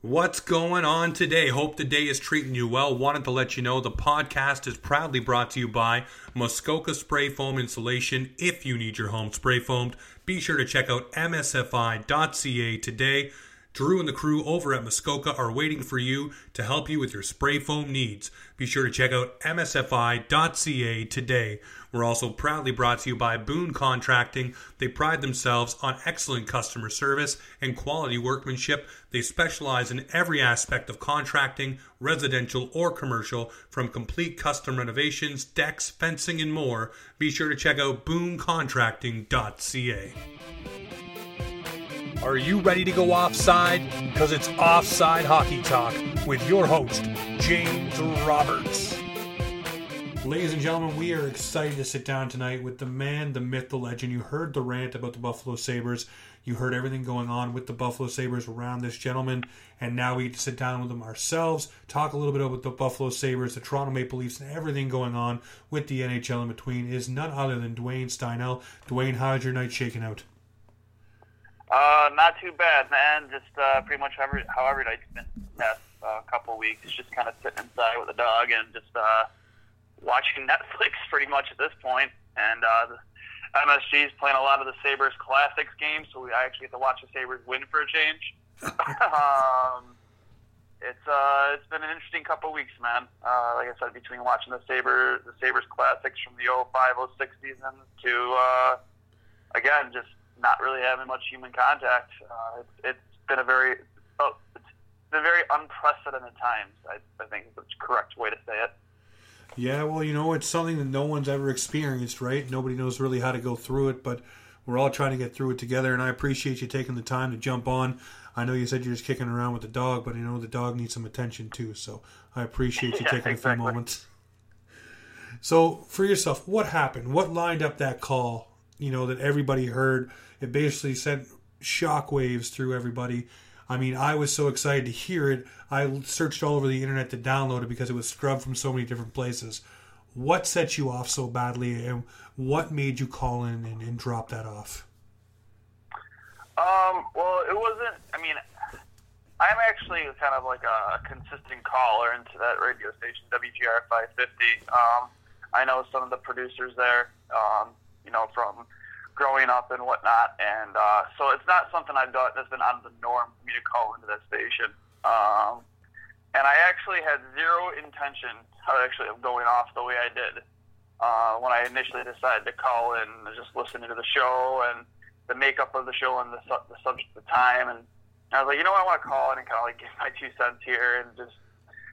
What's going on today? Hope the day is treating you well. Wanted to let you know the podcast is proudly brought to you by Muskoka Spray Foam Insulation. If you need your home spray foamed, be sure to check out msfi.ca today. Drew and the crew over at Muskoka are waiting for you to help you with your spray foam needs. Be sure to check out msfi.ca today. We're also proudly brought to you by Boone Contracting. They pride themselves on excellent customer service and quality workmanship. They specialize in every aspect of contracting, residential or commercial, from complete custom renovations, decks, fencing, and more. Be sure to check out boonecontracting.ca. Are you ready to go offside? Because it's Offside Hockey Talk with your host, James Roberts. Ladies and gentlemen, we are excited to sit down tonight with the man, the myth, the legend. You heard the rant about the Buffalo Sabres. You heard everything going on with the Buffalo Sabres around this gentleman. And now we get to sit down with him ourselves, talk a little bit about the Buffalo Sabres, the Toronto Maple Leafs, and everything going on with the NHL in between is none other than Duane Steinel. Duane, how's your night shaking out? Uh, not too bad, man. Just uh, pretty much every, how every night's been the past uh, couple weeks. Just kind of sitting inside with the dog and just uh, watching Netflix pretty much at this point. And uh, the MSG is playing a lot of the Sabres Classics games, so we, I actually get to watch the Sabres win for a change. um, it's uh, it's been an interesting couple weeks, man. Uh, like I said, between watching the Sabre the Sabres Classics from the 05 06 season to uh, again just not really having much human contact. Uh, it's, it's been a very oh, it's been very unprecedented times. I, I think is the correct way to say it. Yeah, well, you know, it's something that no one's ever experienced, right? Nobody knows really how to go through it, but we're all trying to get through it together. And I appreciate you taking the time to jump on. I know you said you're just kicking around with the dog, but I know the dog needs some attention too. So I appreciate you Yeah, taking exactly. a few moments. So for yourself, what happened? What lined up that call? You know that everybody heard. It basically sent shockwaves through everybody. I mean, I was so excited to hear it. I searched all over the internet to download it because it was scrubbed from so many different places. What set you off so badly, and what made you call in and, and drop that off? Um, well, it wasn't. I mean, I'm actually kind of like a consistent caller into that radio station, WGR 550. Um, I know some of the producers there, um, you know, from growing up and whatnot, and uh, so it's not something I've done that's been out of the norm for me to call into that station. Um, and I actually had zero intention, of actually, of going off the way I did uh, when I initially decided to call in, just listening to the show and the makeup of the show and the, su- the subject at the time. And I was like, you know what, I want to call in and kind of like give my two cents here. And just,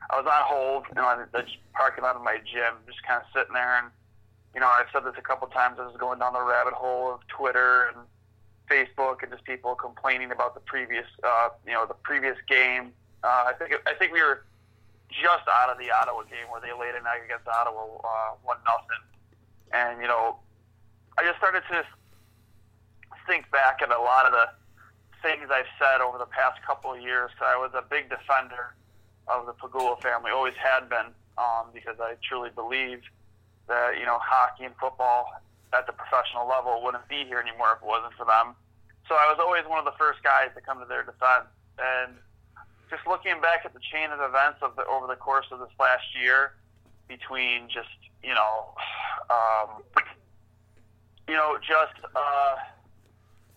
I was on hold, you know, in the parking lot of my gym, just kind of sitting there. And, you know, I've said this a couple times. I was going down the rabbit hole of Twitter and Facebook and just people complaining about the previous, uh, you know, the previous game. Uh, I think I think we were just out of the Ottawa game where they laid an egg against Ottawa uh, one nothing, and you know, I just started to think back at a lot of the things I've said over the past couple of years. Cause I was a big defender of the Pegula family, always had been, um, because I truly believe that you know hockey and football at the professional level wouldn't be here anymore if it wasn't for them. So I was always one of the first guys to come to their defense, and just looking back at the chain of events of the over the course of this last year, between just you know, um, you know, just uh,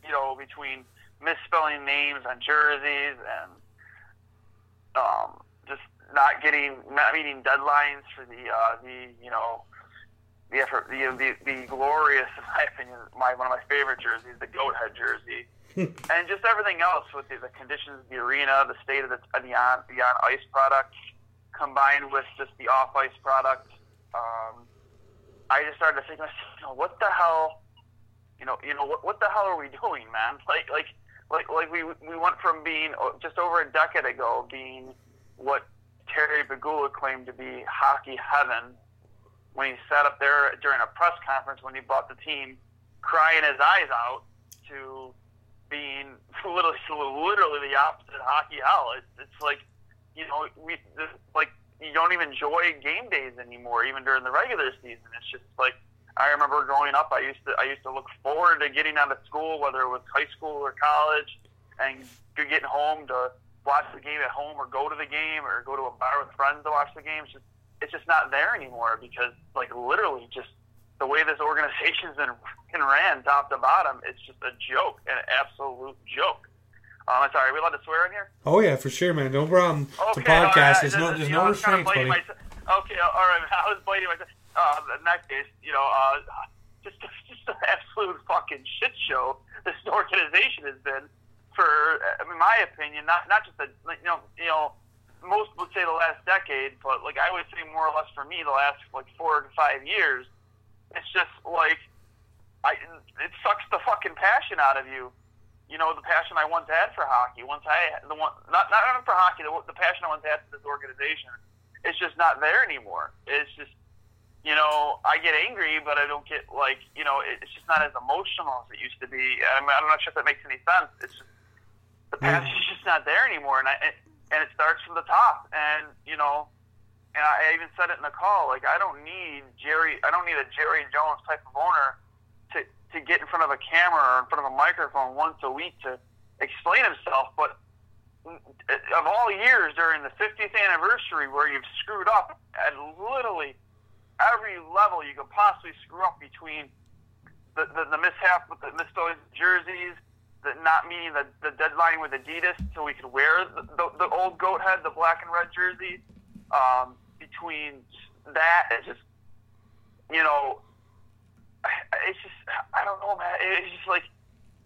you know, between misspelling names on jerseys and um, just not getting not meeting deadlines for the uh, the you know the effort the the, the glorious in my opinion my one of my favorite jerseys the goat head jersey. And just everything else with the, the conditions of the arena the state of the of the on the on ice product combined with just the off ice product um, I just started to think you know what the hell you know you know what what the hell are we doing man? Like like like like we we went from being oh, just over a decade ago being what Terry Pegula claimed to be hockey heaven when he sat up there during a press conference when he bought the team, crying his eyes out to being literally, literally the opposite hockey hell. It's, it's like, you know, we this, like you don't even enjoy game days anymore, even during the regular season. It's just like I remember growing up. I used to I used to look forward to getting out of school, whether it was high school or college, and getting home to watch the game at home or go to the game or go to a bar with friends to watch the game. It's just it's just not there anymore because like literally just the way this organization's been, been ran top to bottom, it's just a joke, an absolute joke. Um, I'm sorry, are we allowed to swear in here? Oh yeah, for sure, man. No problem. Okay, it's a podcast. Right. There's no, there's no restraints, buddy. Okay, all right. I was biting myself. Uh, in that case, you know, uh, just just an absolute fucking shit show this organization has been for, in my opinion, not not just a you know you know most would say the last decade, but like I would say more or less for me the last like four to five years. It's just like I it sucks the fucking passion out of you. You know the passion I once had for hockey. Once I the one not not even for hockey, the, the passion I once had for this organization. It's just not there anymore. It's just you know, I get angry, but I don't get like, you know, it's just not as emotional as it used to be. I'm, I'm not sure if that makes any sense. It's just, the passion is just not there anymore, and I and it starts from the top. And you know, and I even said it in the call, like I don't need Jerry, I don't need a Jerry Jones type of owner to to get in front of a camera or in front of a microphone once a week to explain himself, but of all years during the 50th anniversary where you've screwed up at literally every level you could possibly screw up between the, the, the mishap with the misspelling jerseys, the not meeting the, the deadline with Adidas so we could wear the, the, the old goat head, the black and red jersey. Um, between that and just, you know, it's just, I don't know, man. It's just like,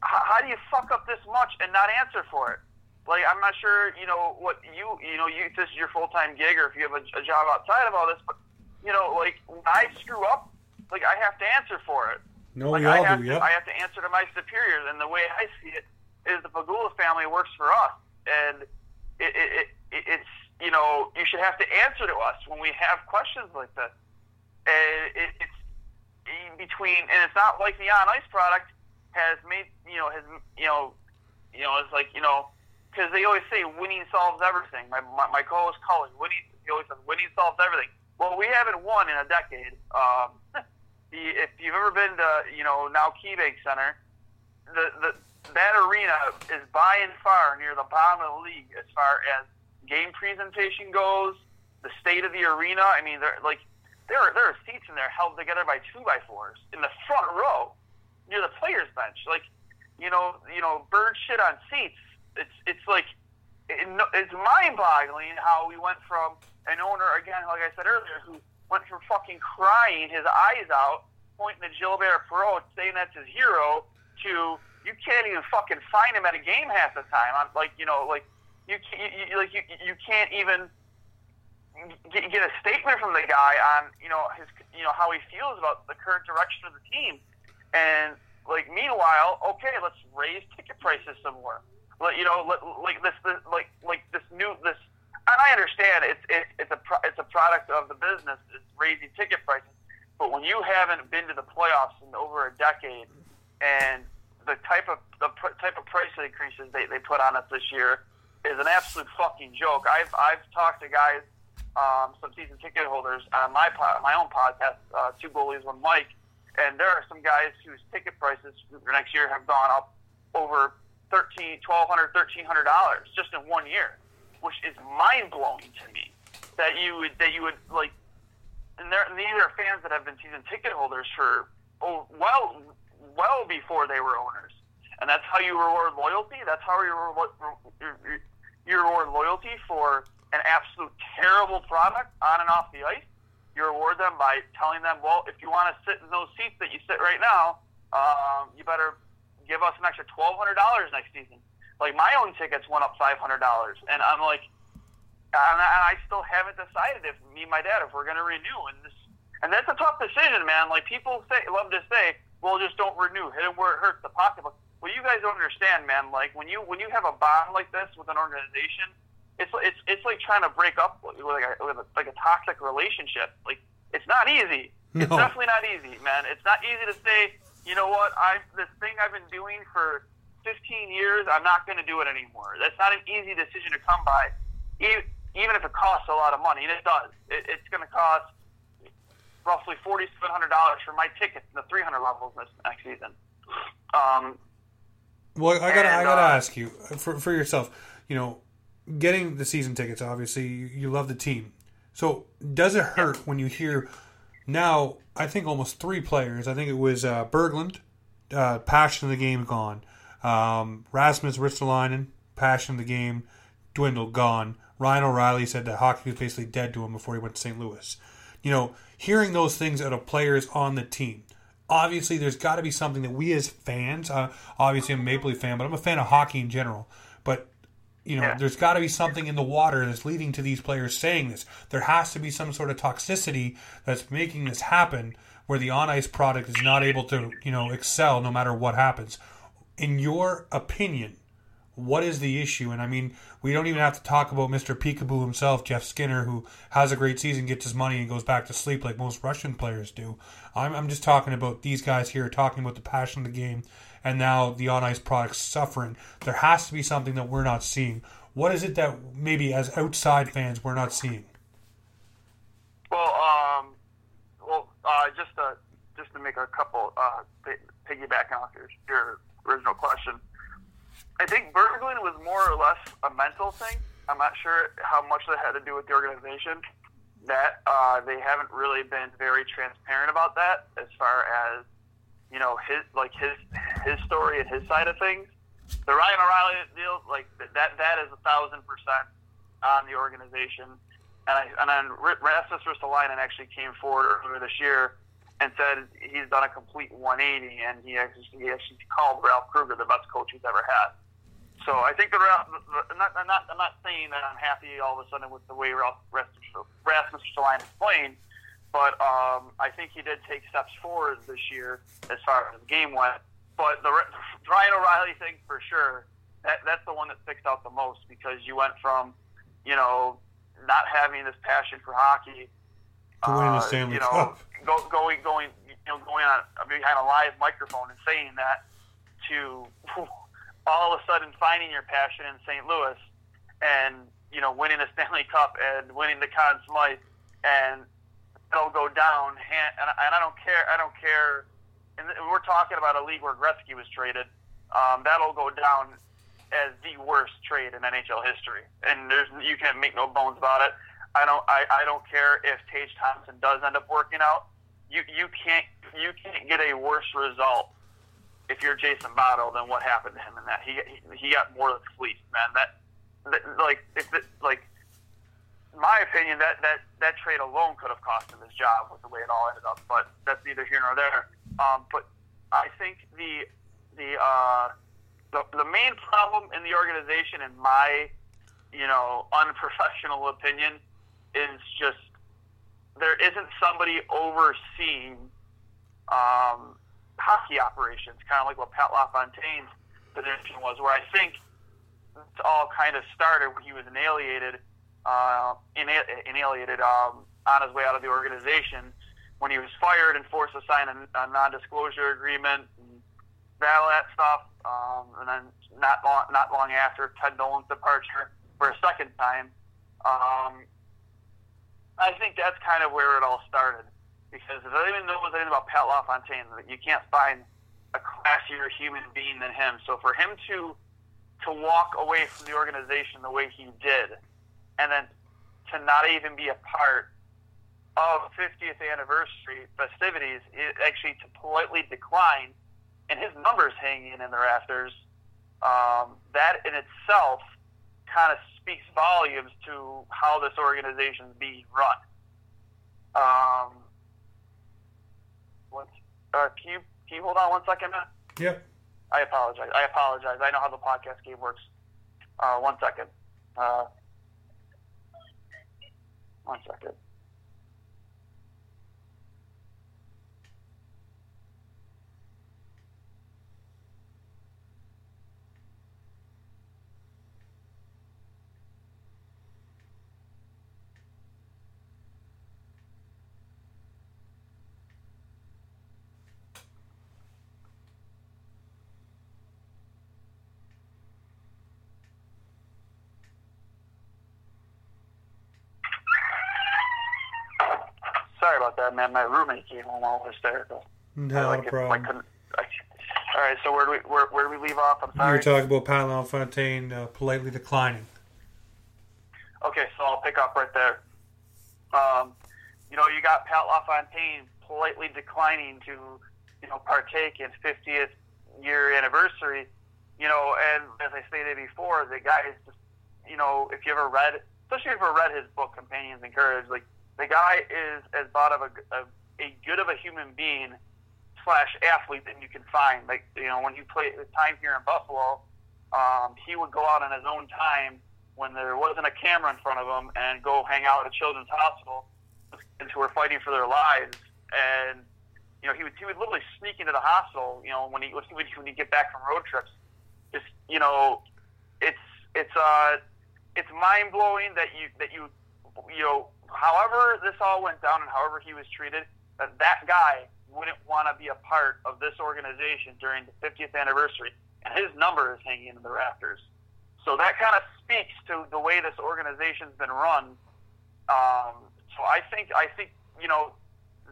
how, how do you fuck up this much and not answer for it? Like, I'm not sure, you know, what you, you know, you, this is your full time gig or if you have a, a job outside of all this, but you know, like when I screw up, like I have to answer for it. No, like, we all I have do. To, Yep. I have to answer to my superiors, and the way I see it is the Pegula family works for us, and it, it, it, it's you know you should have to answer to us when we have questions like this. And it, it's in between, and it's not like the on ice product has made you know has you know you know it's like you know because they always say winning solves everything. My my, my co-host Cully, winning he always says winning solves everything. Well, we haven't won in a decade. Um, if you've ever been to, you know, now KeyBank Center, the, the that arena is by and far near the bottom of the league as far as game presentation goes. The state of the arena. I mean, there like there are there are seats in there held together by two by fours in the front row near the players bench. Like, you know, you know, bird shit on seats. It's it's like it, it's mind boggling how we went from an owner again, like I said earlier, who went from fucking crying his eyes out, pointing to Gilbert Perreault, saying that's his hero, to you can't even fucking find him at a game half the time. I'm like, you know, like you, you, you like you, you can't even get, get a statement from the guy on, you know, his, you know, how he feels about the current direction of the team, and like meanwhile, okay, let's raise ticket prices some more. Like, you know, like this, this like like this new this and I understand it's it's it's a pro, it's a product of the business is raising ticket prices. But when you haven't been to the playoffs in over a decade, and the type of the pr- type of price increases they, they put on us this year is an absolute fucking joke. I've I've talked to guys, um, some season ticket holders on my po- my own podcast, uh, two goalies, one Mike, and there are some guys whose ticket prices for next year have gone up over thirteen, twelve hundred, thirteen hundred dollars just in one year which is mind blowing to me. That you would that you would like, and, there, these are fans that have been season ticket holders for oh, well well before they were owners, and that's how you reward loyalty. That's how you reward, you reward loyalty for an absolute terrible product on and off the ice. You reward them by telling them, well, if you want to sit in those seats that you sit right now, um, you better give us an extra twelve hundred dollars next season. Like my own tickets went up five hundred dollars, and I'm like, and I still haven't decided if me and my dad if we're going to renew. And this, and that's a tough decision, man. Like people say, love to say, well, just don't renew. Hit it where it hurts the pocketbook. Well, you guys don't understand, man. Like when you when you have a bond like this with an organization, it's it's it's like trying to break up with like a, with a, like a toxic relationship. Like it's not easy. It's definitely not easy, man. It's not easy to say, you know what, I this thing I've been doing for 15 years, I'm not going to do it anymore. That's not an easy decision to come by, even, even if it costs a lot of money, and it does. It's going to cost roughly $4,700 for my tickets in the 300 levels this next season. Um, Well, I gotta, I gotta uh, ask you for for yourself. You know, getting the season tickets. Obviously, you, you love the team. So, does it hurt when you hear now? I think almost three players. I think it was uh, Berglund, uh, passion of the game gone. Um, Rasmus Ristolainen, passion of the game dwindled, gone. Ryan O'Reilly said that hockey was basically dead to him before he went to St. Louis. You know, hearing those things out of players on the team. Obviously, there's got to be something that we as fans. Uh, obviously, I'm a Maple Leaf fan, but I'm a fan of hockey in general. But you know, Yeah. there's got to be something in the water that's leading to these players saying this. There has to be some sort of toxicity that's making this happen, where the on ice product is not able to, you know, excel no matter what happens. In your opinion, what is the issue? And I mean, we don't even have to talk about Mr. Peekaboo himself, Jeff Skinner, who has a great season, gets his money, and goes back to sleep like most Russian players do. I'm, I'm just talking about these guys here, talking about the passion of the game, and now the on ice product suffering. There has to be something that we're not seeing. What is it that maybe as outside fans we're not seeing? Well, um, well, uh, just to just to make a couple uh, pi- piggybacking off your, your original question, I think Berglund was more or less a mental thing. I'm not sure how much that had to do with the organization. That uh, they haven't really been very transparent about that, as far as you know, his like his his story and his side of things. The Ryan O'Reilly deal, like that, that is a thousand percent on the organization. And I and then Rasmus Ristolainen actually came forward earlier this year and said he's done a complete 180, and he actually he actually called Ralph Krueger the best coach he's ever had. So I think the, Ralph- the, the I'm not I'm not I'm not saying that I'm happy all of a sudden with the way Ralph Rasmus Rasmus is playing, but um, I think he did take steps forward this year as far as the game went. But the Ryan O'Reilly thing for sure, that that's the one that sticks out the most because you went from, you know, not having this passion for hockey To winning the uh, Stanley you know, Cup. Go, going, going, you know, going on behind a live microphone and saying that to all of a sudden finding your passion in St. Louis and you know winning the Stanley Cup and winning the Conn Smythe and it'll go down. And, and I don't care. I don't care. And we're talking about a league where Gretzky was traded. Um, that'll go down as the worst trade in NHL history, and there's you can't make no bones about it. I don't I, I don't care if Tage Thompson does end up working out. You you can't you can't get a worse result if you're Jason Botterill than what happened to him in that. He he, got more than fleeced, man. That, that like if it, like my opinion, that, that, that trade alone could have cost him his job with the way it all ended up. But that's neither here nor there. Um, but I think the the uh, the the main problem in the organization, in my you know unprofessional opinion, is just there isn't somebody overseeing um, hockey operations, kind of like what Pat LaFontaine's position was, where I think it all kind of started when he was annihilated, uh, um, on his way out of the organization when he was fired and forced to sign a, a non-disclosure agreement and all that stuff. Um, and then not long, not long after Ted Nolan's departure for a second time. Um, I think that's kind of where it all started. Because if anyone knows anything about Pat LaFontaine, you can't find a classier human being than him. So for him to to walk away from the organization the way he did, and then to not even be a part of 50th anniversary festivities, it actually to politely decline, and his numbers hanging in the rafters, um, that in itself kind of speaks volumes to how this organization is being run. Um, what, uh, can you can you hold on one second, Matt? Yep. I apologize. I apologize. I know how the podcast game works. Uh, one second. Uh, one second. That, man. My roommate came home all hysterical. No like, problem. I couldn't, I, all right, so where do we where, where do we leave off? I'm sorry. you sorry. were talking about Pat LaFontaine uh, politely declining. Okay, so I'll pick up right there. Um, you know, you got Pat LaFontaine politely declining to, you know, partake in 50th year anniversary. You know, and as I stated before, the guy is just, you know, if you ever read, especially if you ever read his book Companions in Courage, like the guy is as bad of a, a, a good of a human being slash athlete that you can find. Like, you know, when he played his time here in Buffalo, um, he would go out on his own time when there wasn't a camera in front of him and go hang out at a children's hospital who were fighting for their lives. And you know, he would he would literally sneak into the hospital. You know, when he when he would when he get back from road trips, just you know, it's it's uh it's mind blowing that you that you you know, however this all went down and however he was treated, that that guy wouldn't want to be a part of this organization during the 50th anniversary, and his number is hanging in the rafters. So that kind of speaks to the way this organization's been run. Um, so I think I think you know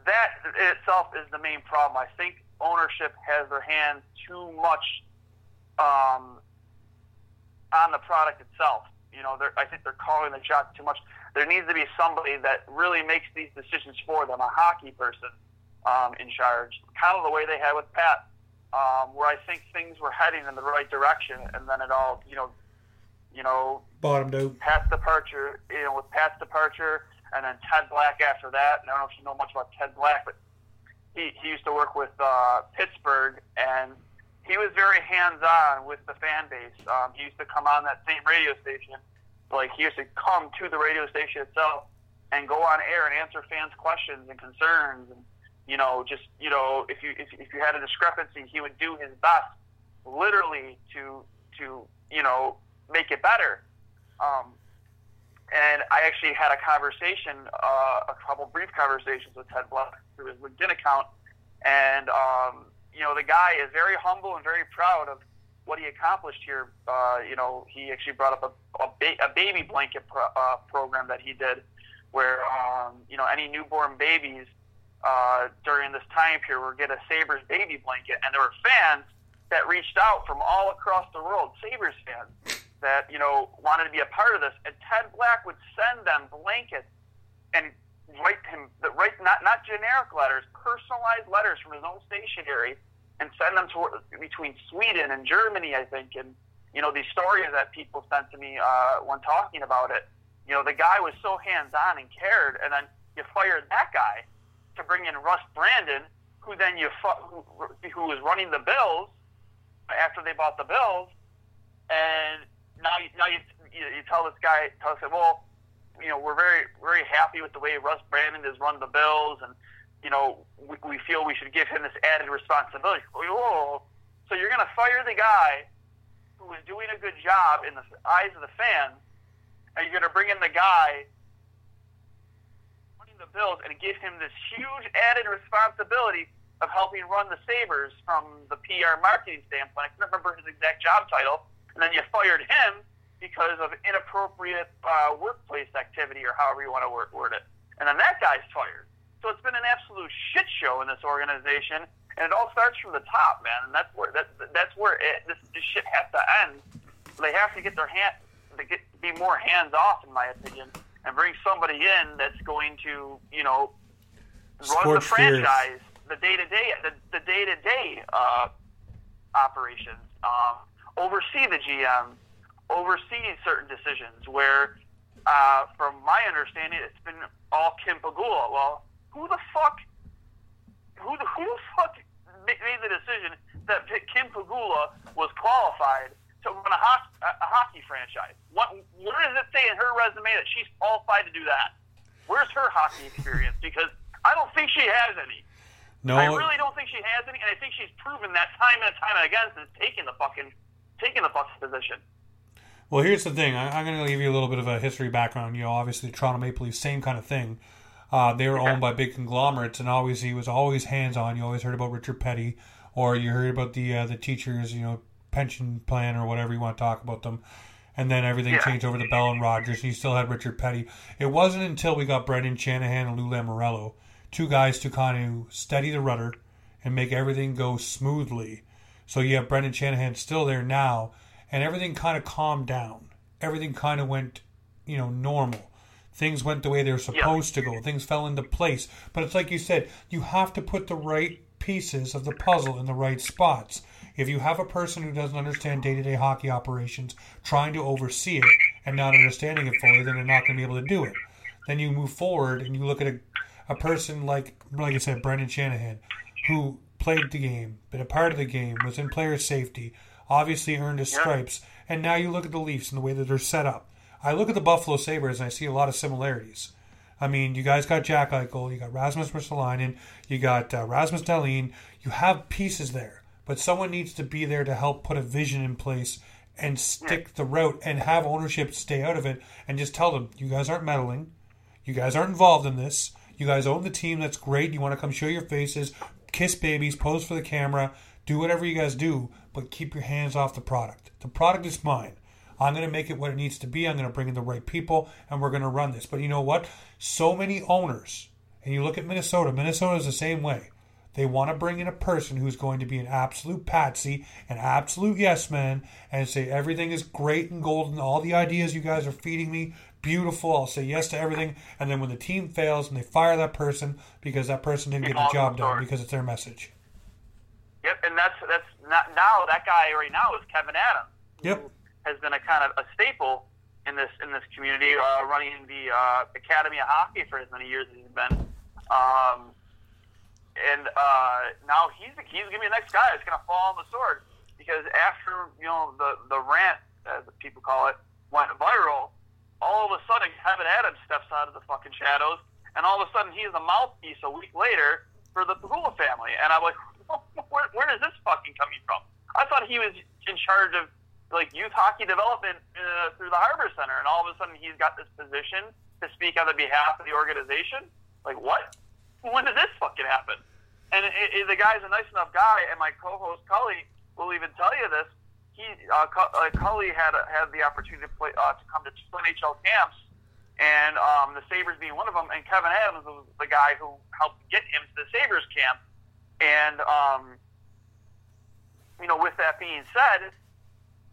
that in itself is the main problem. I think ownership has their hands too much um, on the product itself. You know, I think they're calling the shots too much. There needs to be somebody that really makes these decisions for them, a hockey person um, in charge, kind of the way they had with Pat, um, where I think things were heading in the right direction, and then it all, you know, you know, Bottomed out. Pat's departure, you know, with Pat's departure, and then Ted Black after that. And I don't know if you know much about Ted Black, but he, he used to work with uh, Pittsburgh, and he was very hands-on with the fan base. Um, he used to come on that same radio station, like he used to come to the radio station itself and go on air and answer fans' questions and concerns, and you know, just you know, if you if, if you had a discrepancy, he would do his best, literally to to you know make it better. Um, and I actually had a conversation, uh, a couple brief conversations with Ted Black through his LinkedIn account, and um, you know the guy is very humble and very proud of what he accomplished here. Uh, you know, he actually brought up a, a, ba- a baby blanket pro- uh, program that he did, where um, you know any newborn babies uh, during this time period would get a Sabres baby blanket, and there were fans that reached out from all across the world, Sabres fans that you know wanted to be a part of this, and Ted Black would send them blankets and write him write not not generic letters, personalized letters from his own stationery, and send them to between Sweden and Germany, I think, and you know these stories that people sent to me uh, when talking about it. You know, the guy was so hands on and cared, and then you fired that guy to bring in Russ Brandon, who then you fu- who, who was running the Bills after they bought the Bills, and now you, now you, you, you tell this guy, tell us, well, you know, we're very, very happy with the way Russ Brandon has run the Bills, and you know, we, we feel we should give him this added responsibility. Whoa. So you're going to fire the guy who was doing a good job in the eyes of the fans, and you're going to bring in the guy running the Bills and give him this huge added responsibility of helping run the Sabres from the PR marketing standpoint. I can't remember his exact job title and then you fired him because of inappropriate uh, workplace activity or however you want to word, it. And then that guy's fired. So it's been an absolute shit show in this organization, and it all starts from the top, man. And that's where that, that's where it, this, this shit has to end. They have to get their hand, to get be more hands off, in my opinion, and bring somebody in that's going to, you know, run the Scorched ears. franchise, the day to day, the the day to day operations. Um, oversee the GM, oversee certain decisions. Where, uh, from my understanding, it's been all Kim Pegula. Well, who the fuck, who the who the fuck made the decision that Kim Pegula was qualified to run a, ho- a hockey franchise? What where does it say in her resume that she's qualified to do that? Where's her hockey experience? Because I don't think she has any. No, I really don't think she has any, and I think she's proven that time and time again since taking the fucking taking the fucking position. Well, here's the thing. I, I'm going to give you a little bit of a history background. You know, obviously, Toronto Maple Leafs, same kind of thing. Uh, they were owned by big conglomerates, and always he was always hands on. You always heard about Richard Peddie, or you heard about the uh, the teachers, you know, pension plan or whatever you want to talk about them. And then everything Yeah. changed over to Bell and Rogers, and you still had Richard Peddie. It wasn't until we got Brendan Shanahan and Lou Lamoriello two guys to kind of steady the rudder and make everything go smoothly. So you have Brendan Shanahan still there now, and everything kind of calmed down. Everything kind of went, you know, normal. Things went the way they were supposed yeah. to go. Things fell into place. But it's like you said, you have to put the right pieces of the puzzle in the right spots. If you have a person who doesn't understand day to day hockey operations, trying to oversee it and not understanding it fully, then they're not going to be able to do it. Then you move forward and you look at a, a person like, like I said, Brendan Shanahan, who played the game, been a part of the game, was in player safety, obviously earned his stripes, and now you look at the Leafs and the way that they're set up. I look at the Buffalo Sabres and I see a lot of similarities. I mean, you guys got Jack Eichel, you got Rasmus Ristolainen, you got uh, Rasmus Dahlin. You have pieces there, but someone needs to be there to help put a vision in place and stick the route and have ownership stay out of it and just tell them, you guys aren't meddling. You guys aren't involved in this. You guys own the team. That's great. You want to come show your faces, kiss babies, pose for the camera, do whatever you guys do, but keep your hands off the product. The product is mine. I'm going to make it what it needs to be. I'm going to bring in the right people, and we're going to run this. But you know what? So many owners, and you look at Minnesota, Minnesota is the same way. They want to bring in a person who's going to be an absolute patsy, an absolute yes man, and say everything is great and golden. All the ideas you guys are feeding me, beautiful. I'll say yes to everything. And then when the team fails and they fire that person because that person didn't get the job done because it's their message. Yep, and that's that's not, now that guy right now is Kevyn Adams. Yep, has been a kind of a staple in this in this community, uh, running the uh, Academy of Hockey for as many years as he's been. Um, and uh, now he's he's gonna be the next guy that's gonna fall on the sword because after you know the the rant, as people call it, went viral, all of a sudden Kevyn Adams steps out of the fucking shadows, and all of a sudden he's the mouthpiece a week later for the Pegula family, and I'm like, where, where is this fucking coming from? I thought he was in charge of like youth hockey development uh, through the Harbor Center, and all of a sudden he's got this position to speak on the behalf of the organization. Like what? When did this fucking happen? And it, it, the guy's a nice enough guy, and my co-host Cully will even tell you this. He uh, uh, Cully had had the opportunity to play uh, to come to two NHL camps, and um, the Sabres being one of them. And Kevyn Adams was the guy who helped get him to the Sabres camp. And um, you know, with that being said,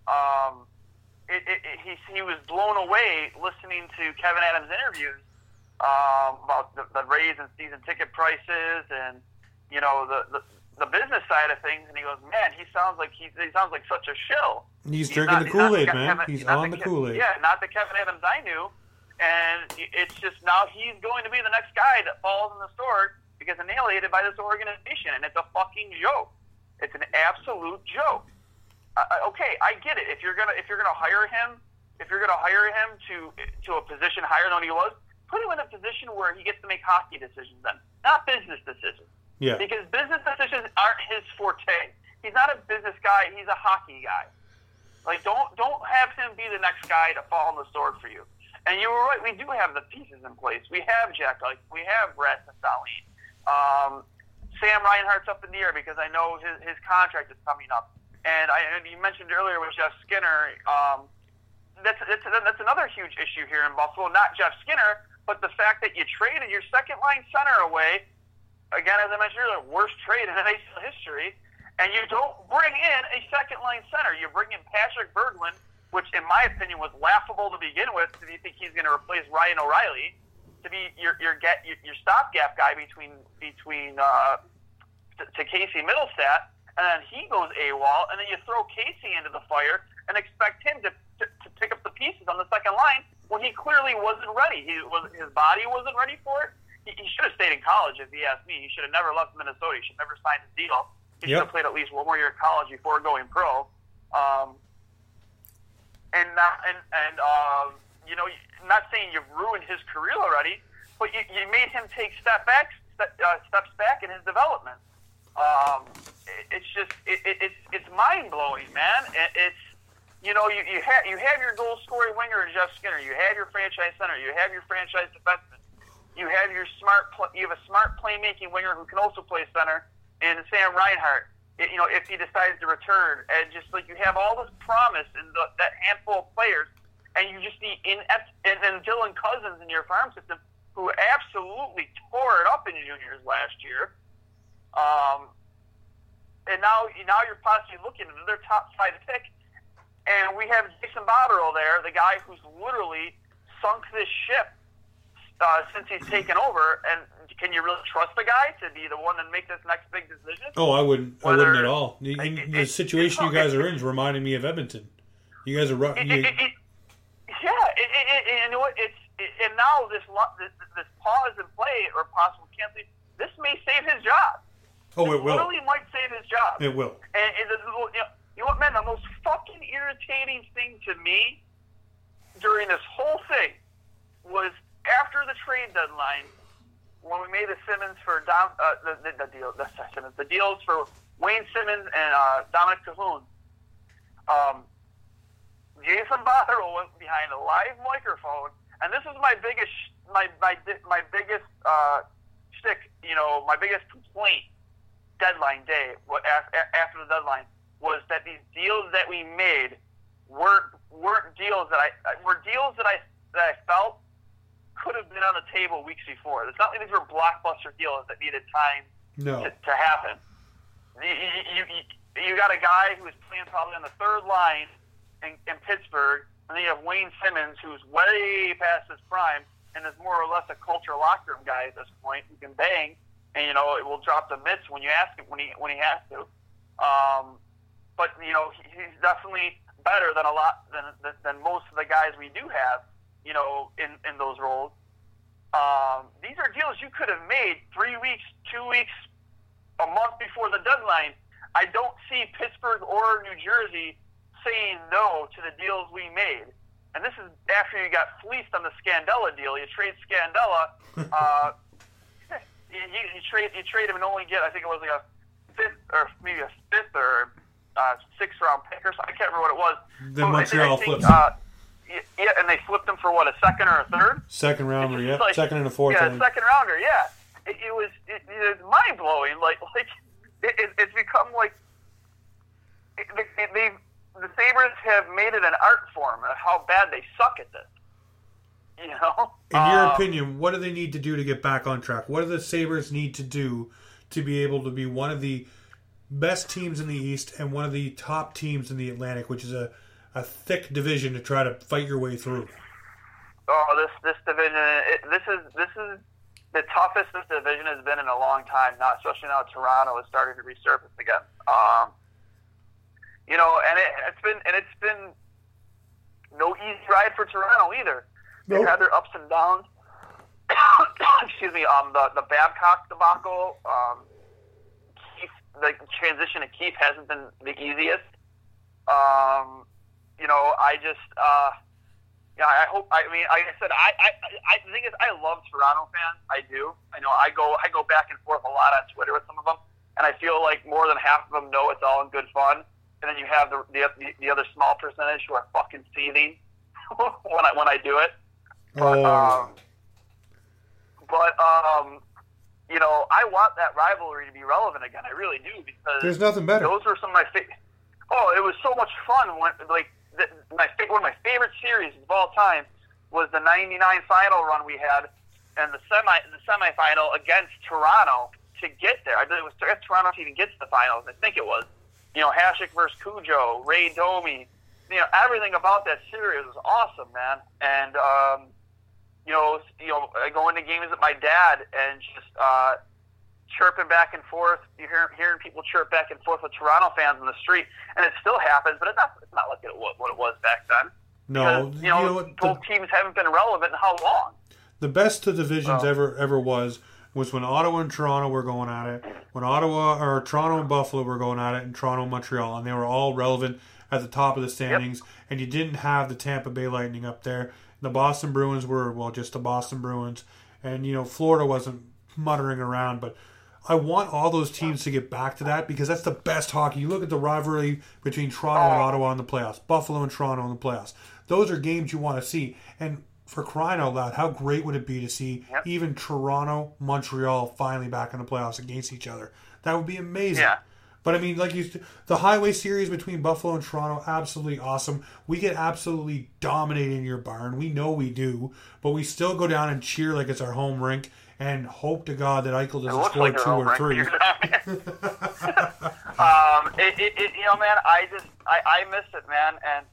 um, it, it, it, he, he was blown away listening to Kevyn Adams' interviews um, about the, the raise in season ticket prices and you know the, the the business side of things, and he goes, "Man, he sounds like he, he sounds like such a shill." He's, he's drinking not, the Kool Aid, man. Kevyn, he's on the, the Kool Aid. Yeah, not the Kevyn Adams I knew, and it's just now he's going to be the next guy that falls in the sword because annihilated by this organization, and it's a fucking joke. It's an absolute joke uh, okay, I get it. If you're gonna if you're gonna hire him, if you're gonna hire him to to a position higher than he was, put him in a position where he gets to make hockey decisions then, not business decisions. Yeah. Because business decisions aren't his forte. He's not a business guy. He's a hockey guy. Like don't don't have him be the next guy to fall on the sword for you. And you were right. We do have the pieces in place. We have Jack. Like we have Rasmus Dahlin. Um, Sam Reinhart's up in the air because I know his his contract is coming up. And I and you mentioned earlier with Jeff Skinner, um, that's, that's that's another huge issue here in Buffalo. Not Jeff Skinner, but the fact that you traded your second line center away. Again, as I mentioned earlier, worst trade in NHL history. And you don't bring in a second line center. You bring in Patrick Berglund, which, in my opinion, was laughable to begin with. Do you think he's going to replace Ryan O'Reilly to be your your get your, your stopgap guy between between uh, to, to Casey Mittelstadt? And then he goes AWOL, and then you throw Casey into the fire and expect him to, to, to pick up the pieces on the second line when he clearly wasn't ready. He was his body wasn't ready for it. He, he should have stayed in college, if he asked me. He should have never left Minnesota. He should have never signed a deal. He yep. should have played at least one more year of college before going pro. Um, and not, and and uh, you know, not saying you've ruined his career already, but you, you made him take step back, step, uh, steps back in his development. Um, it's just it, it, it's it's mind blowing, man. It, it's you know you you have you have your goal scoring winger in Jeff Skinner, you have your franchise center, you have your franchise defenseman, you have your smart pl- you have a smart playmaking winger who can also play center, and Sam Reinhart. It, you know if he decides to return, and just like you have all this promise in the, that handful of players, and you just need inept and then Dylan Cozens in your farm system who absolutely tore it up in juniors last year. Um, and now, now you're possibly looking at their top five pick, and we have Jason Botterill there, the guy who's literally sunk this ship uh, since he's taken over. And can you really trust the guy to be the one to make this next big decision? Oh, I wouldn't. Whether, I wouldn't at all. The, it, the situation it, you guys are in is reminding me of Edmonton. You guys are. You, yeah, and you know what? It's and now this this, this pause in play or possible canceling. This may save his job. Oh, it will. Literally might save his job. It will. And, and the, you, know, you know what, man? The most fucking irritating thing to me during this whole thing was after the trade deadline when we made the Simmonds for Dom, uh, the, the, the deal, the Simmonds, the deals for Wayne Simmonds and uh, Dominik Kahun. Um, Jason Botterill went behind a live microphone, and this is my biggest, my my my biggest uh, stick. You know, my biggest complaint deadline day, what after the deadline, was that these deals that we made weren't weren't deals that I uh, were deals that I that I felt could have been on the table weeks before. It's not like these were blockbuster deals that needed time no. to, to happen. You, you, you, you got a guy who is playing probably on the third line in, in Pittsburgh, and then you have Wayne Simmonds, who's way past his prime and is more or less a culture locker room guy at this point who can bang and you know it will drop the mitts when you ask him when he when he has to. Um, but you know he, he's definitely better than a lot than, than than most of the guys we do have. You know in in those roles. Um, these are deals you could have made three weeks, two weeks, a month before the deadline. I don't see Pittsburgh or New Jersey saying no to the deals we made. And this is after you got fleeced on the Scandella deal. You trade Scandella. Uh, you, you, you trade you trade him and only get I think it was like a fifth or maybe a fifth or uh, sixth round pick or something. I can't remember what it was. Then Montreal flipped. Uh, yeah, and they flipped him for what a second or a third. Second rounder, yeah. Like, second and a fourth. Yeah, second rounder, yeah. It, it was it, it was mind blowing. Like like it, it, it's become like it, they, they the Sabres have made it an art form of how bad they suck at this. You know. In your um, opinion, what do they need to do to get back on track? What do the Sabres need to do to be able to be one of the best teams in the East and one of the top teams in the Atlantic, which is a, a thick division to try to fight your way through? Oh, this this division, it, this is this is the toughest this division has been in a long time. Not especially now Toronto is starting to resurface again. Um, you know, and it, it's been and it's been no easy ride for Toronto either. They've had their ups and downs. Excuse me. Um, the the Babcock debacle. Um, Keefe, the transition to Keefe hasn't been the easiest. Um, you know, I just, uh, yeah, I hope. I mean, like I said, I, I, I the thing is, I love Toronto fans. I do. I know. I go, I go back and forth a lot on Twitter with some of them, and I feel like more than half of them know it's all in good fun, and then you have the the, the other small percentage who are fucking seething when I when I do it. But, oh. um, but um, you know, I want that rivalry to be relevant again. I really do because there's nothing better. Those were some of my favorite. Oh, it was so much fun when like the, my one of my favorite series of all time was the '99 final run we had, and the semi the semifinal against Toronto to get there. I believe it was Toronto to even get to the finals. I think it was. You know, Hasek versus Cujo, Ray Domi. You know, everything about that series was awesome, man. And um, you know, you know, I go into games with my dad and just uh, chirping back and forth. You're hearing people chirp back and forth with Toronto fans in the street, and it still happens, but it's not it's not like it, what, what it was back then. No, because, you know, you know both the, teams haven't been relevant in how long? The best the divisions oh. ever ever was was when Ottawa and Toronto were going at it, when Ottawa or Toronto and Buffalo were going at it, and Toronto and Montreal, and they were all relevant at the top of the standings. Yep. And you didn't have the Tampa Bay Lightning up there. The Boston Bruins were well, just the Boston Bruins, and you know Florida wasn't muttering around, but. I want all those teams to get back to that because that's the best hockey. You look at the rivalry between Toronto and oh. Ottawa in the playoffs, Buffalo and Toronto in the playoffs. Those are games you want to see. And for crying out loud, how great would it be to see yep. even Toronto, Montreal finally back in the playoffs against each other? That would be amazing. Yeah. But I mean, like you, the Highway Series between Buffalo and Toronto, absolutely awesome. We get absolutely dominated in your barn. We know we do, but we still go down and cheer like it's our home rink and hope to God that Eichel doesn't score like two or three. um, it, it, it, you know, man, I just I, I miss it, man, and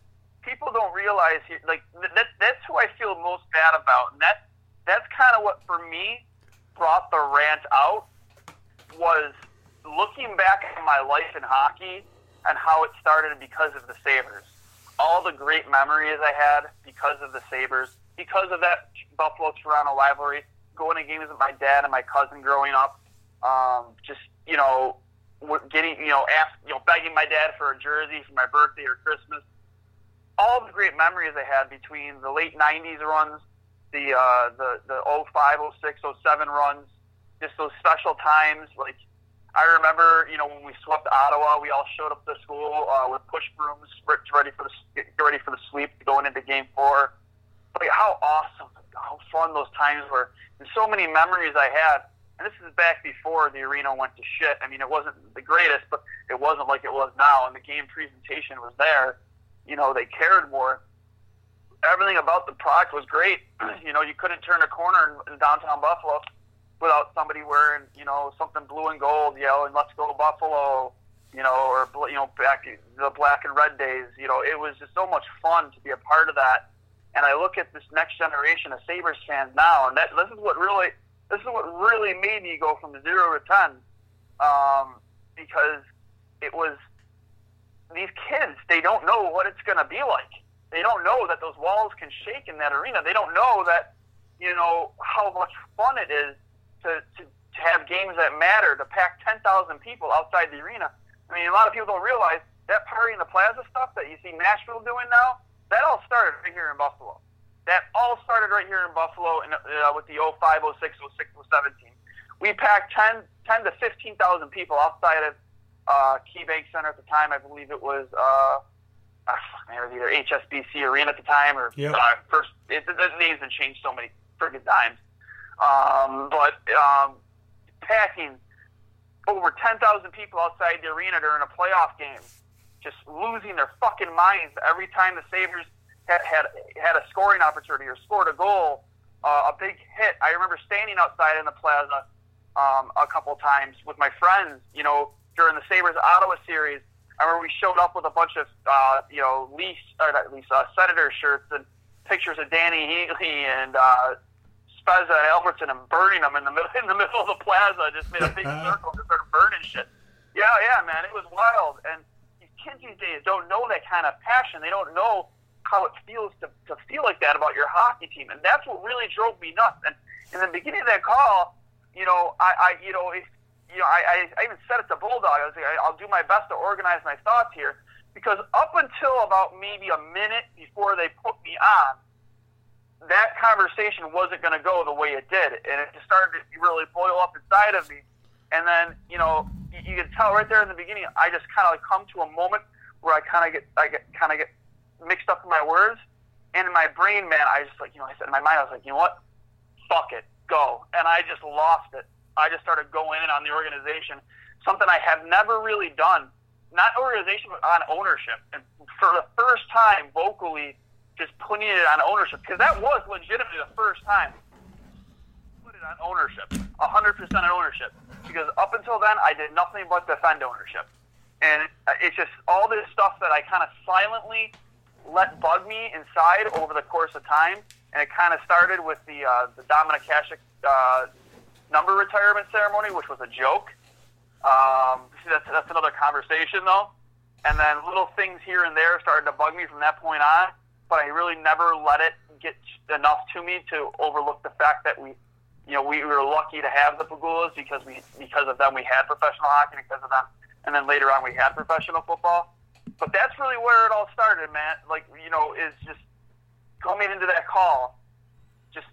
people don't realize like that, that's who I feel most bad about, and that that's kind of what for me brought the rant out was looking back at my life in hockey and how it started because of the Sabres. All the great memories I had because of the Sabres, because of that Buffalo Toronto rivalry, going to games with my dad and my cousin growing up, um, just, you know, getting, you know, ask, you know, begging my dad for a jersey for my birthday or Christmas. All the great memories I had between the late 90s runs, the, uh, the, the 05, 06, 07 runs, just those special times, like, I remember, you know, when we swept Ottawa, we all showed up to school uh, with push brooms, ready for the ready for the sweep going into Game Four. Like how awesome, how fun those times were, and so many memories I had. And this is back before the arena went to shit. I mean, it wasn't the greatest, but it wasn't like it was now. And the game presentation was there. You know, they cared more. Everything about the product was great. you know, you couldn't turn a corner in, in downtown Buffalo without somebody wearing, you know, something blue and gold, yelling "Let's go Buffalo," you know, or you know, back the black and red days. You know, it was just so much fun to be a part of that. And I look at this next generation of Sabres fans now, and that this is what really this is what really made me go from zero to ten, um, because it was these kids. They don't know what it's going to be like. They don't know that those walls can shake in that arena. They don't know that you know how much fun it is to, to, to have games that matter, to pack 10,000 people outside the arena. I mean, a lot of people don't realize that party in the plaza stuff that you see Nashville doing now, that all started right here in Buffalo. That all started right here in Buffalo in, uh, with the 05, 06, 06, 17. We packed 10, 10 to 15,000 people outside of uh, KeyBank Center at the time. I believe it was, uh, uh, it was either HSBC Arena at the time or yep. uh, first. It, the names have changed so many friggin' times. Um, but um, packing over 10,000 people outside the arena during a playoff game, just losing their fucking minds every time the Sabres had had, had a scoring opportunity or scored a goal, uh, a big hit. I remember standing outside in the plaza um, a couple times with my friends, you know, during the Sabres Ottawa series. I remember we showed up with a bunch of, uh, you know, Leafs, or not Leafs, uh, Senator shirts and pictures of Dany Heatley and uh, Spezza and Alfredsson and burning them in the middle in the middle of the plaza. Just made a big circle and started burning shit. Yeah, yeah, man, it was wild. And these kids these days don't know that kind of passion. They don't know how it feels to, to feel like that about your hockey team, and that's what really drove me nuts. And in the beginning of that call, you know, I, I you know, if, you know, I, I even said it to Bulldog. I was like, I'll do my best to organize my thoughts here, because up until about maybe a minute before they put me on, that conversation wasn't going to go the way it did, and it just started to really boil up inside of me. And then, you know, you, you can tell right there in the beginning, I just kind of like come to a moment where I kind of get, I get kind of get mixed up in my words, and in my brain, man, I just like, you know, I said in my mind, I was like, you know what, fuck it, go, and I just lost it. I just started going in on the organization, something I have never really done, not organization, but on ownership, and for the first time, vocally just putting it on ownership because that was legitimately the first time put it on ownership, hundred percent on ownership. Because up until then, I did nothing but defend ownership, and it's just all this stuff that I kind of silently let bug me inside over the course of time. And it kind of started with the uh, the Dominik Hasek uh, number retirement ceremony, which was a joke. Um, see, that's that's another conversation though. And then little things here and there started to bug me from that point on but I really never let it get enough to me to overlook the fact that we, you know, we were lucky to have the Pegulas because we because of them we had professional hockey because of them, and then later on we had professional football. But that's really where it all started, man. Like you know, is just coming into that call, just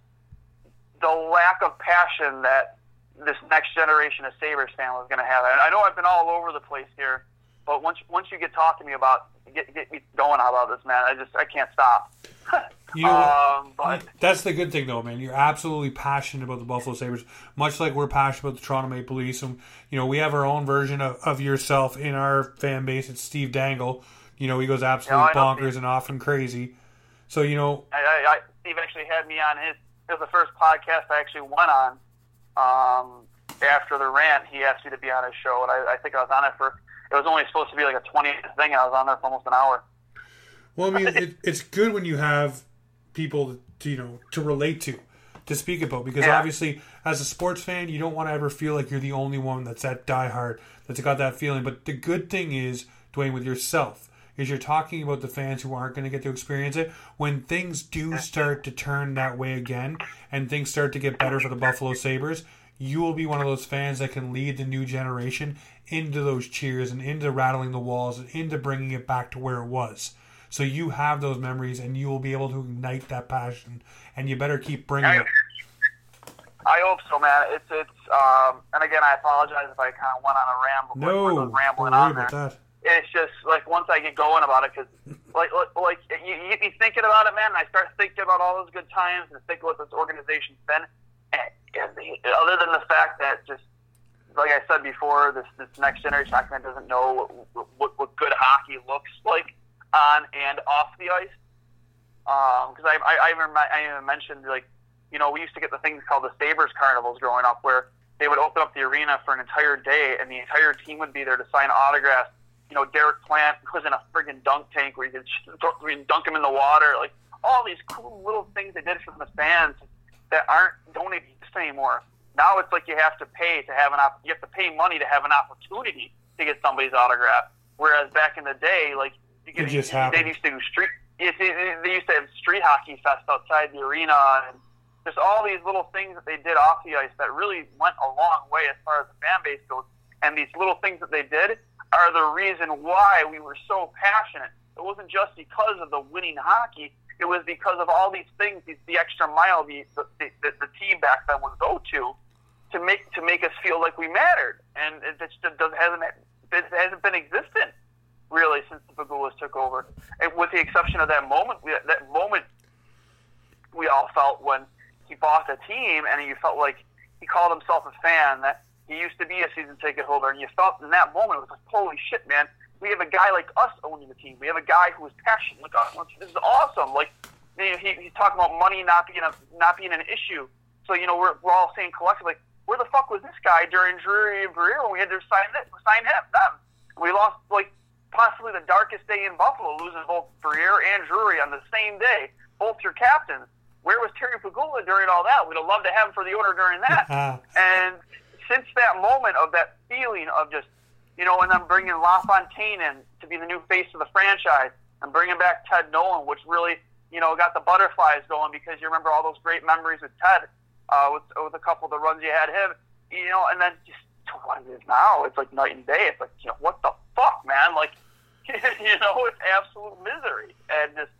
the lack of passion that this next generation of Sabres fan was going to have. And I know I've been all over the place here, but once once you get talking to me about get get me going about this, man, I just I can't stop. You know, um, but that's the good thing, though, man. You're absolutely passionate about the Buffalo Sabres, much like we're passionate about the Toronto Maple Leafs. And you know, we have our own version of, of yourself in our fan base. It's Steve Dangle. You know, he goes absolutely you know, bonkers and often crazy. So you know, I, I, I, Steve actually had me on his. It was the first podcast I actually went on. Um, after the rant, he asked me to be on his show, and I, I think I was on it for. It was only supposed to be like a twenty thing. I was on there for almost an hour. Well, I mean, it, it's good when you have people to you know to relate to to speak about because yeah. obviously as a sports fan you don't want to ever feel like you're the only one that's that diehard that's got that feeling but the good thing is Duane with yourself is you're talking about the fans who aren't going to get to experience it when things do start to turn that way again and things start to get better for the Buffalo Sabres you will be one of those fans that can lead the new generation into those cheers and into rattling the walls and into bringing it back to where it was so you have those memories, and you will be able to ignite that passion. And you better keep bringing I, it. I hope so, man. It's it's um, and again, I apologize if I kind of went on a ramble. No, like, rambling on there. That. It's just like once I get going about it, because like like, like you, you get me thinking about it, man. And I start thinking about all those good times and think what this organization's been. And, and the, other than the fact that just like I said before, this this next generation man doesn't know what, what, what good hockey looks like on and off the ice. Because um, I, I, I, even, I even mentioned like, you know, we used to get the things called the Sabres Carnivals growing up, where they would open up the arena for an entire day, and the entire team would be there to sign autographs. You know, Derek Plante was in a friggin' dunk tank where you could dunk him in the water. Like all these cool little things they did for the fans that aren't don't exist anymore. Now it's like you have to pay to have an op- you have to pay money to have an opportunity to get somebody's autograph. Whereas back in the day, like you it just happened. They used to do street. They used to have street hockey fest outside the arena, and just all these little things that they did off the ice that really went a long way as far as the fan base goes. And these little things that they did are the reason why we were so passionate. It wasn't just because of the winning hockey. It was because of all these things, these, the extra mile the, the, the, the team back then would go to to make to make us feel like we mattered, and it just doesn't hasn't it hasn't been existent really since the Pegulas took over, and with the exception of that moment, we, that moment we all felt when he bought the team, and you felt like he called himself a fan. That he used to be a season ticket holder, and you felt in that moment it was like, holy shit, man. We have a guy like us owning the team. We have a guy who is passionate. Like, oh, uh, this is awesome. Like, he, he's talking about money not being a not being an issue. So you know, we're we're all saying collectively, where the fuck was this guy during Drury and Briere when we had to sign it, sign him them? We lost like possibly the darkest day in Buffalo, losing both Briere and Drury on the same day, both your captains. Where was Terry Pegula during all that? We'd have loved to have him for the owner during that. Ah. and since that moment of that feeling of just, you know, and then bringing LaFontaine in to be the new face of the franchise and bringing back Ted Nolan, which really, you know, got the butterflies going because you remember all those great memories with Ted, uh, with, with a couple of the runs you had him, you know, and then just to what it is now, it's like night and day. It's like, you know, what the fuck, man? Like, you know, it's absolute misery. And just,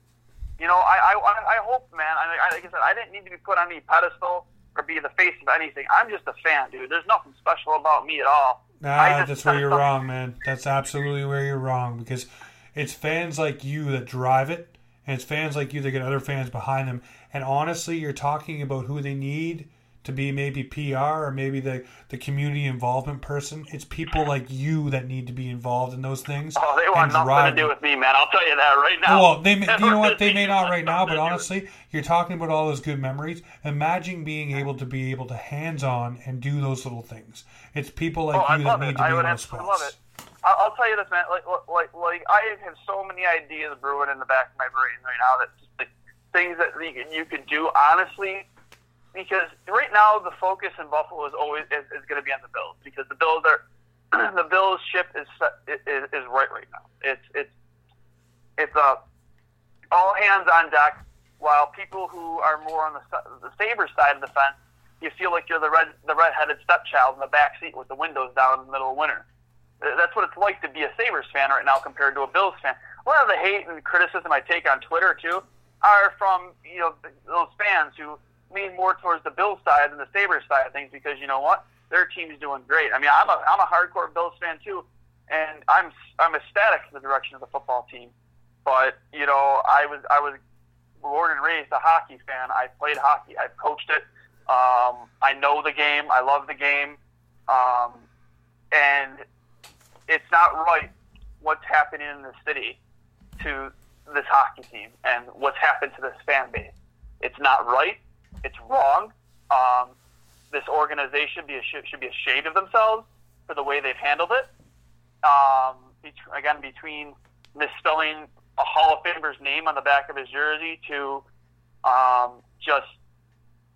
you know, I, I, I hope, man, I, like I said, I didn't need to be put on any pedestal or be the face of anything. I'm just a fan, dude. There's nothing special about me at all. Nah, that's where you're wrong, man. That's absolutely where you're wrong because it's fans like you that drive it, and it's fans like you that get other fans behind them. And honestly, you're talking about who they need to be maybe PR or maybe the, the community involvement person. It's people like you that need to be involved in those things. Oh, they want nothing to do with me, man. I'll tell you that right now. Well, they, you know what? They may not right now, but honestly, you're talking about all those good memories. Imagine being able to be able to hands on and do those little things. It's people like oh, you that need it. to be I would in those spots. love it. I'll tell you this, man. Like, like, like, I have so many ideas brewing in the back of my brain right now that things that you could do. Honestly, because right now the focus in Buffalo is always is, is going to be on the Bills because the Bills are the Bills ship is, is is right right now. It's it's it's a uh, all hands on deck. While people who are more on the the Sabres side of the fence, you feel like you're the red the redheaded stepchild in the back seat with the windows down in the middle of winter. That's what it's like to be a Sabres fan right now compared to a Bills fan. A lot of the hate and criticism I take on Twitter too are from you know those fans who lean more towards the Bills side than the Sabres side of things because you know what? Their team's doing great. I mean, I'm a I'm a hardcore Bills fan too, and I'm I'm ecstatic in the direction of the football team. But you know, I was I was born and raised a hockey fan. I played hockey. I've coached it. Um, I know the game. I love the game. Um, and it's not right what's happening in the city to this hockey team and what's happened to this fan base. It's not right. It's wrong. Um, this organization be, should be ashamed of themselves for the way they've handled it. Um, again, between misspelling a Hall of Famer's name on the back of his jersey to um, just,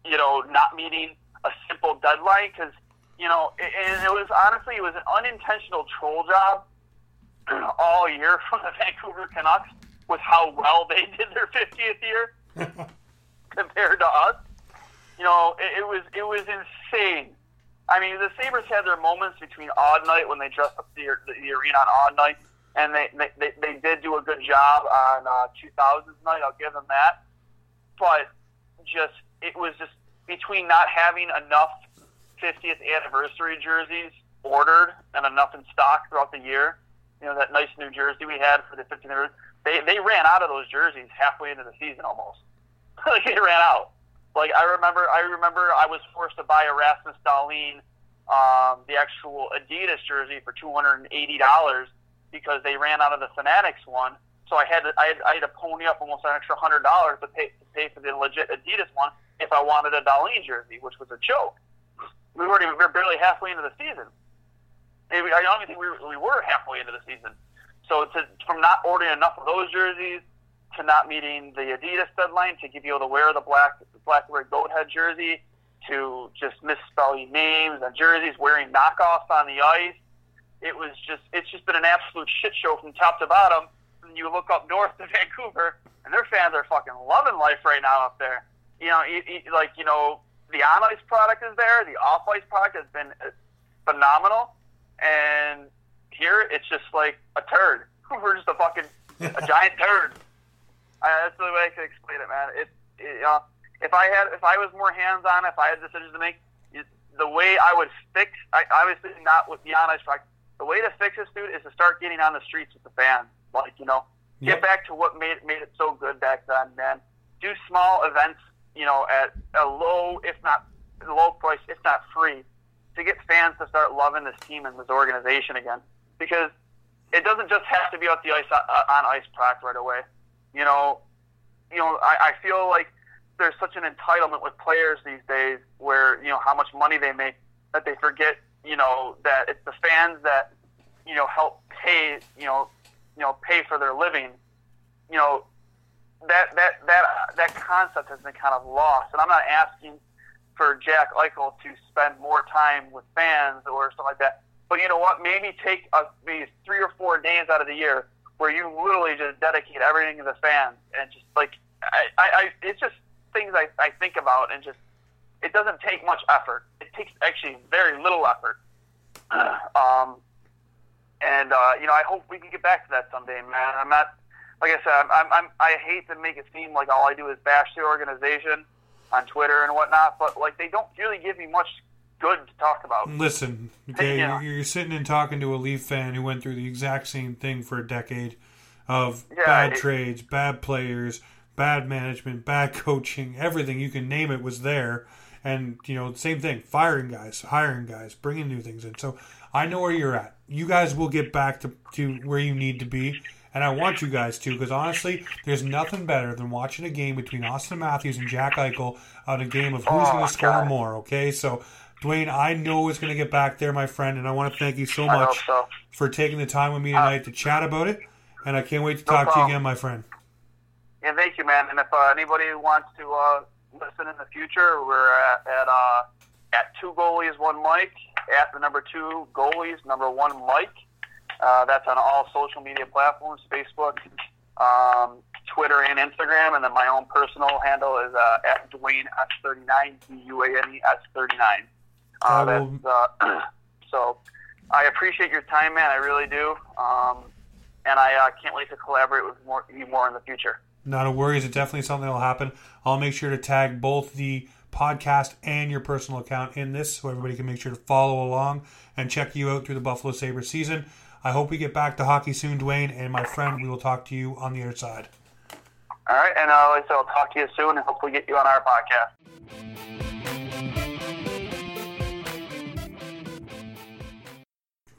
you know, not meeting a simple deadline because, you know, it, and it was honestly, it was an unintentional troll job all year from the Vancouver Canucks with how well they did their 50th year compared to us. You know, it, it was it was insane. I mean, the Sabres had their moments between odd night when they dressed up the, the, the arena on odd night, and they, they, they did do a good job on uh, 2000s night. I'll give them that. But just, it was just between not having enough 50th anniversary jerseys ordered and enough in stock throughout the year, you know, that nice new jersey we had for the 50th anniversary, they, they ran out of those jerseys halfway into the season almost. like, they ran out. Like I remember, I remember I was forced to buy a Rasmus Dahlin, um, the actual Adidas jersey for two hundred and eighty dollars because they ran out of the Fanatics one. So I had to, I had, I had to pony up almost an extra hundred dollars to pay to pay for the legit Adidas one if I wanted a Dahlin jersey, which was a joke. We were we were barely halfway into the season. Maybe I don't even think we were, we were halfway into the season. So to, from not ordering enough of those jerseys to not meeting the Adidas deadline to be able to wear the black black red goat head jersey to just misspelling names and jerseys, wearing knockoffs on the ice. It was just it's just been an absolute shit show from top to bottom. And you look up north to Vancouver, and their fans are fucking loving life right now up there. You know, it, it, like you know, the on ice product is there, the off ice product has been uh, phenomenal, and here it's just like a turd. We're just a fucking a giant turd. Uh, that's the way I can explain it, man. It, it uh, if I had, if I was more hands on, if I had decisions to make, the way I would fix, I, obviously not with the on ice. The way to fix this, dude, is to start getting on the streets with the fans. Like you know, get yep. back to what made made it so good back then, man. Do small events, you know, at a low, if not low price, if not free, to get fans to start loving this team and this organization again. Because it doesn't just have to be off the ice uh, on ice product right away. You know, you know, I, I feel like there's such an entitlement with players these days, where you know how much money they make, that they forget, you know, that it's the fans that, you know, help pay, you know, you know, pay for their living. You know, that that that that concept has been kind of lost, and I'm not asking for Jack Eichel to spend more time with fans or something like that. But you know what? Maybe take a, maybe three or four days out of the year where you literally just dedicate everything to the fans and just like I, I, I it's just things I, I think about and just it doesn't take much effort. It takes actually very little effort. um, and uh, you know, I hope we can get back to that someday, man. I'm not like I said. I'm, I'm, I hate to make it seem like all I do is bash the organization on Twitter and whatnot, but like they don't really give me much good to talk about. Listen, okay, yeah. you're, you're, sitting and talking to a Leaf fan who went through the exact same thing for a decade of yeah, bad it, trades, bad players, bad management, bad coaching, everything you can name it was there. And you know, same thing, firing guys, hiring guys, bringing new things in. So I know where you're at. You guys will get back to, to where you need to be. And I want you guys to, because honestly, there's nothing better than watching a game between Auston Matthews and Jack Eichel on a game of who's oh, going to score God. more. Okay, so Duane, I know it's going to get back there, my friend, and I want to thank you so much so. for taking the time with me uh, tonight uh, to chat about it. And I can't wait to no talk problem. to you again, my friend. Yeah, thank you, man. And if uh, anybody wants to uh, listen in the future, we're at at, uh, at two goalies, one Mike. At the number two goalies, number one Mike. Uh, that's on all social media platforms: Facebook, um, Twitter, and Instagram. And then my own personal handle is uh, at Duane S39 D U A N E S39. I will... Uh, so I appreciate your time, man. I really do. Um, and I uh, can't wait to collaborate with more, you more in the future. Not a worry. It's definitely something that will happen. I'll make sure to tag both the podcast and your personal account in this so everybody can make sure to follow along and check you out through the Buffalo Sabre season. I hope we get back to hockey soon, Duane. And my friend, we will talk to you on the other side. All right. And uh, so I'll talk to you soon and hopefully get you on our podcast.